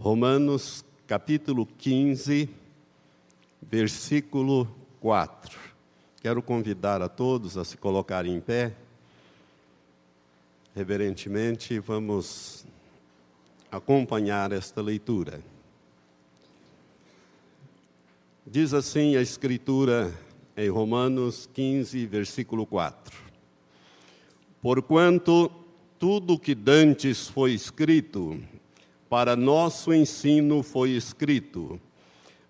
Romanos capítulo 15, versículo 4. Quero convidar a todos a se colocarem em pé. Reverentemente, vamos acompanhar esta leitura. Diz assim a Escritura em Romanos 15, versículo 4: Porquanto tudo que dantes foi escrito, para nosso ensino foi escrito,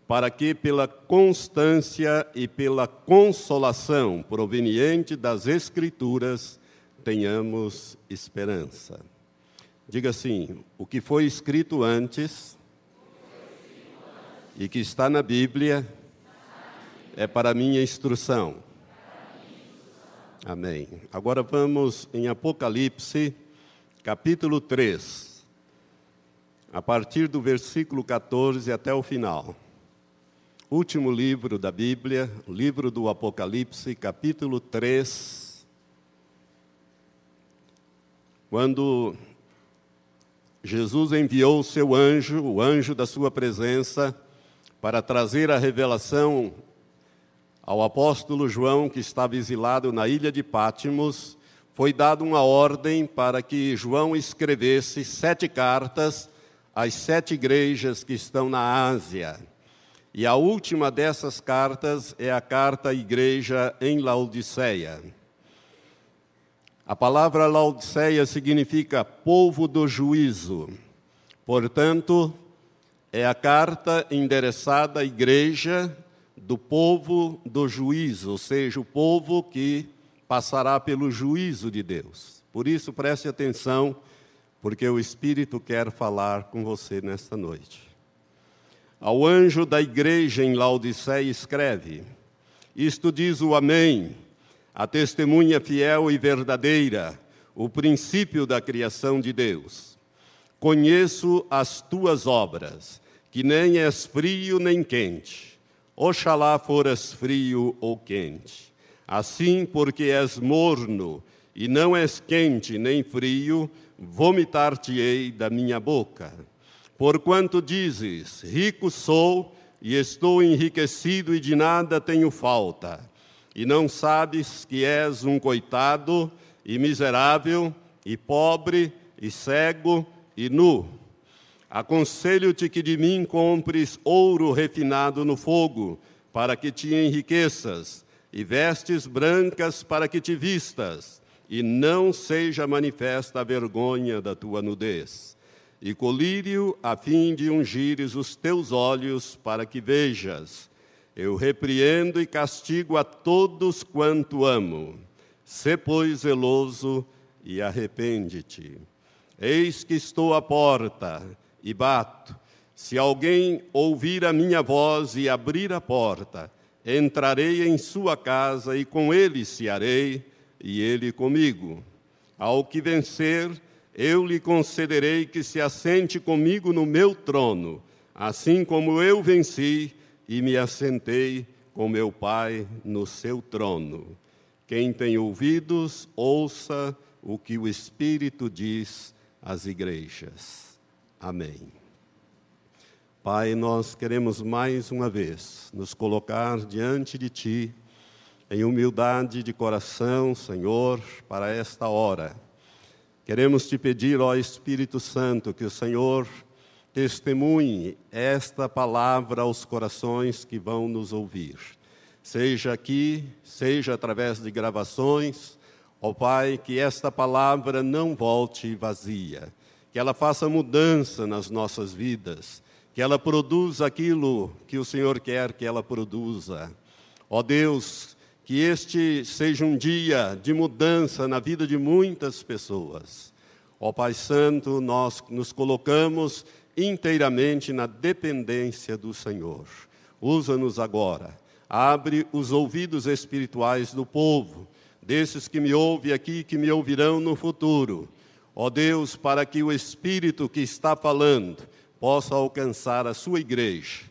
para que pela constância e pela consolação proveniente das Escrituras tenhamos esperança. Diga assim: o que foi escrito antes e que está na Bíblia é para minha instrução. Amém. Agora vamos em Apocalipse, capítulo 3 a partir do versículo 14 até o final. Último livro da Bíblia, livro do Apocalipse, capítulo 3. Quando Jesus enviou o seu anjo, o anjo da sua presença, para trazer a revelação ao apóstolo João, que estava exilado na ilha de Pátimos, foi dada uma ordem para que João escrevesse sete cartas as sete igrejas que estão na Ásia. E a última dessas cartas é a carta à igreja em Laodiceia. A palavra Laodiceia significa povo do juízo. Portanto, é a carta endereçada à igreja do povo do juízo, ou seja, o povo que passará pelo juízo de Deus. Por isso, preste atenção porque o Espírito quer falar com você nesta noite. Ao anjo da igreja em Laodiceia escreve: Isto diz o Amém, a testemunha fiel e verdadeira, o princípio da criação de Deus. Conheço as tuas obras, que nem és frio nem quente. Oxalá foras frio ou quente. Assim, porque és morno e não és quente nem frio, vomitar-te-ei da minha boca. Porquanto dizes: Rico sou e estou enriquecido e de nada tenho falta, e não sabes que és um coitado e miserável, e pobre, e cego, e nu. Aconselho-te que de mim compres ouro refinado no fogo, para que te enriqueças, e vestes brancas para que te vistas e não seja manifesta a vergonha da tua nudez. E colírio, a fim de ungires os teus olhos, para que vejas. Eu repreendo e castigo a todos quanto amo. Sê, pois, zeloso e arrepende-te. Eis que estou à porta e bato. Se alguém ouvir a minha voz e abrir a porta, entrarei em sua casa e com ele cearei e ele comigo. Ao que vencer, eu lhe concederei que se assente comigo no meu trono, assim como eu venci e me assentei com meu Pai no seu trono. Quem tem ouvidos, ouça o que o Espírito diz às igrejas. Amém. Pai, nós queremos mais uma vez nos colocar diante de Ti em humildade de coração, Senhor, para esta hora. Queremos te pedir, ó Espírito Santo, que o Senhor testemunhe esta palavra aos corações que vão nos ouvir. Seja aqui, seja através de gravações, ó Pai, que esta palavra não volte vazia, que ela faça mudança nas nossas vidas, que ela produza aquilo que o Senhor quer que ela produza. Ó Deus, que este seja um dia de mudança na vida de muitas pessoas. Ó Pai Santo, nós nos colocamos inteiramente na dependência do Senhor. Usa-nos agora. Abre os ouvidos espirituais do povo, desses que me ouvem aqui e que me ouvirão no futuro. Ó Deus, para que o Espírito que está falando possa alcançar a sua igreja.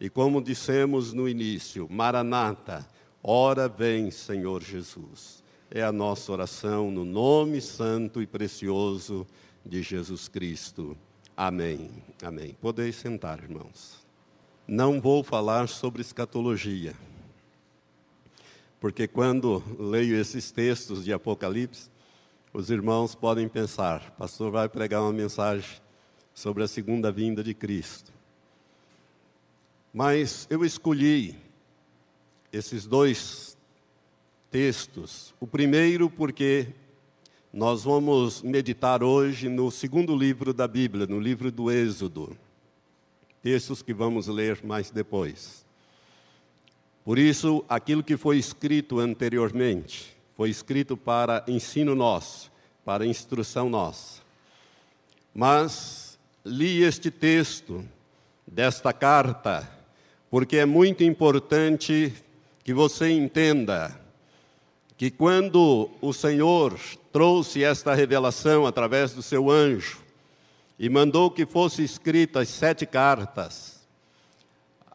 E como dissemos no início, Maranata, Ora vem, Senhor Jesus. É a nossa oração no nome santo e precioso de Jesus Cristo. Amém. Amém. Podeis sentar, irmãos. Não vou falar sobre escatologia, porque quando leio esses textos de Apocalipse, os irmãos podem pensar: pastor vai pregar uma mensagem sobre a segunda vinda de Cristo. Mas eu escolhi esses dois textos. O primeiro, porque nós vamos meditar hoje no segundo livro da Bíblia, no livro do Êxodo. Textos que vamos ler mais depois. Por isso, aquilo que foi escrito anteriormente, foi escrito para ensino nosso, para instrução nossa. Mas li este texto desta carta, porque é muito importante que você entenda que quando o Senhor trouxe esta revelação através do seu anjo e mandou que fosse escritas sete cartas,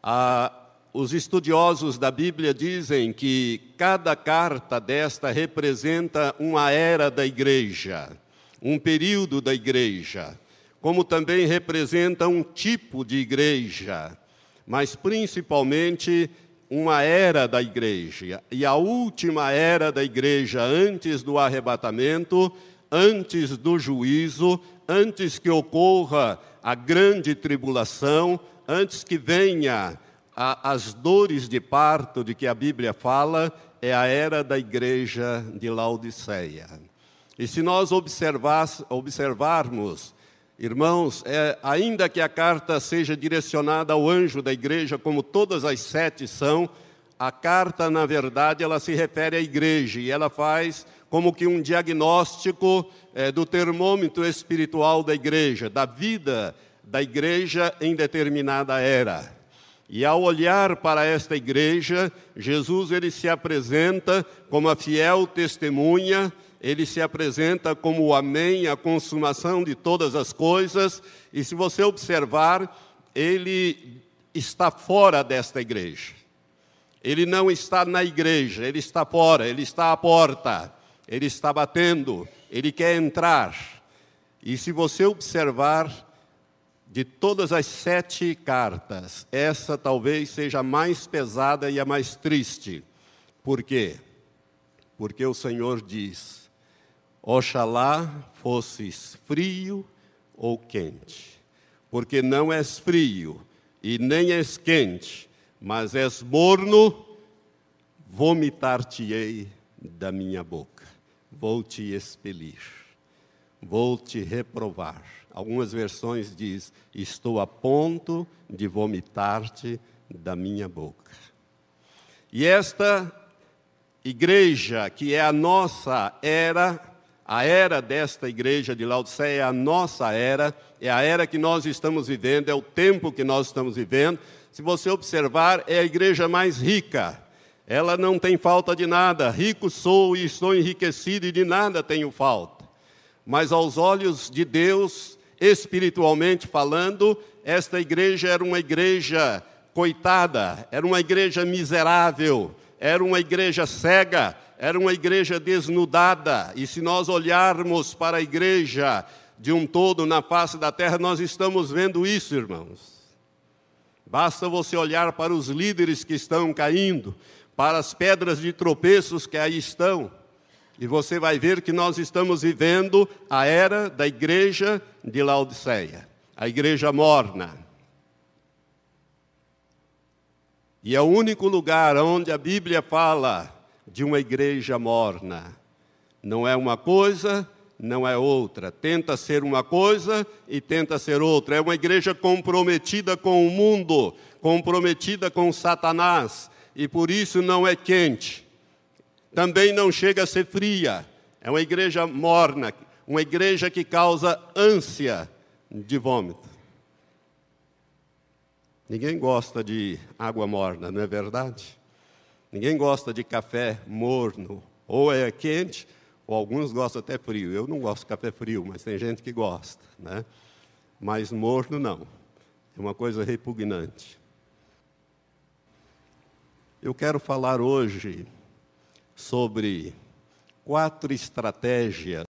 a, os estudiosos da Bíblia dizem que cada carta desta representa uma era da igreja, um período da igreja, como também representa um tipo de igreja, mas principalmente uma era da igreja, e a última era da igreja antes do arrebatamento, antes do juízo, antes que ocorra a grande tribulação, antes que venha a, as dores de parto de que a Bíblia fala, é a era da igreja de Laodiceia. E se nós observarmos Irmãos, é, ainda que a carta seja direcionada ao anjo da igreja, como todas as sete são, a carta, na verdade, ela se refere à igreja e ela faz como que um diagnóstico é, do termômetro espiritual da igreja, da vida da igreja em determinada era. E ao olhar para esta igreja, Jesus ele se apresenta como a fiel testemunha ele se apresenta como o Amém, a consumação de todas as coisas, e se você observar, ele está fora desta igreja. Ele não está na igreja, ele está fora, ele está à porta, ele está batendo, ele quer entrar. E se você observar, de todas as sete cartas, essa talvez seja a mais pesada e a mais triste. Por quê? Porque o Senhor diz: Oxalá fosses frio ou quente, porque não és frio e nem és quente, mas és morno, vomitar-te-ei da minha boca, vou te expelir, vou te reprovar. Algumas versões diz: estou a ponto de vomitar-te da minha boca. E esta igreja, que é a nossa era, a era desta igreja de Laodiceia é a nossa era, é a era que nós estamos vivendo, é o tempo que nós estamos vivendo. Se você observar, é a igreja mais rica. Ela não tem falta de nada. Rico sou e estou enriquecido e de nada tenho falta. Mas aos olhos de Deus, espiritualmente falando, esta igreja era uma igreja coitada, era uma igreja miserável, era uma igreja cega, era uma igreja desnudada, e se nós olharmos para a igreja de um todo na face da terra, nós estamos vendo isso, irmãos. Basta você olhar para os líderes que estão caindo, para as pedras de tropeços que aí estão, e você vai ver que nós estamos vivendo a era da igreja de Laodiceia, a igreja morna. E é o único lugar onde a Bíblia fala de uma igreja morna. Não é uma coisa, não é outra. Tenta ser uma coisa e tenta ser outra. É uma igreja comprometida com o mundo, comprometida com Satanás, e por isso não é quente. Também não chega a ser fria. É uma igreja morna, uma igreja que causa ânsia de vômito. Ninguém gosta de água morna, não é verdade? Ninguém gosta de café morno, ou é quente, ou alguns gostam até frio. Eu não gosto de café frio, mas tem gente que gosta, né? Mas morno não. É uma coisa repugnante. Eu quero falar hoje sobre quatro estratégias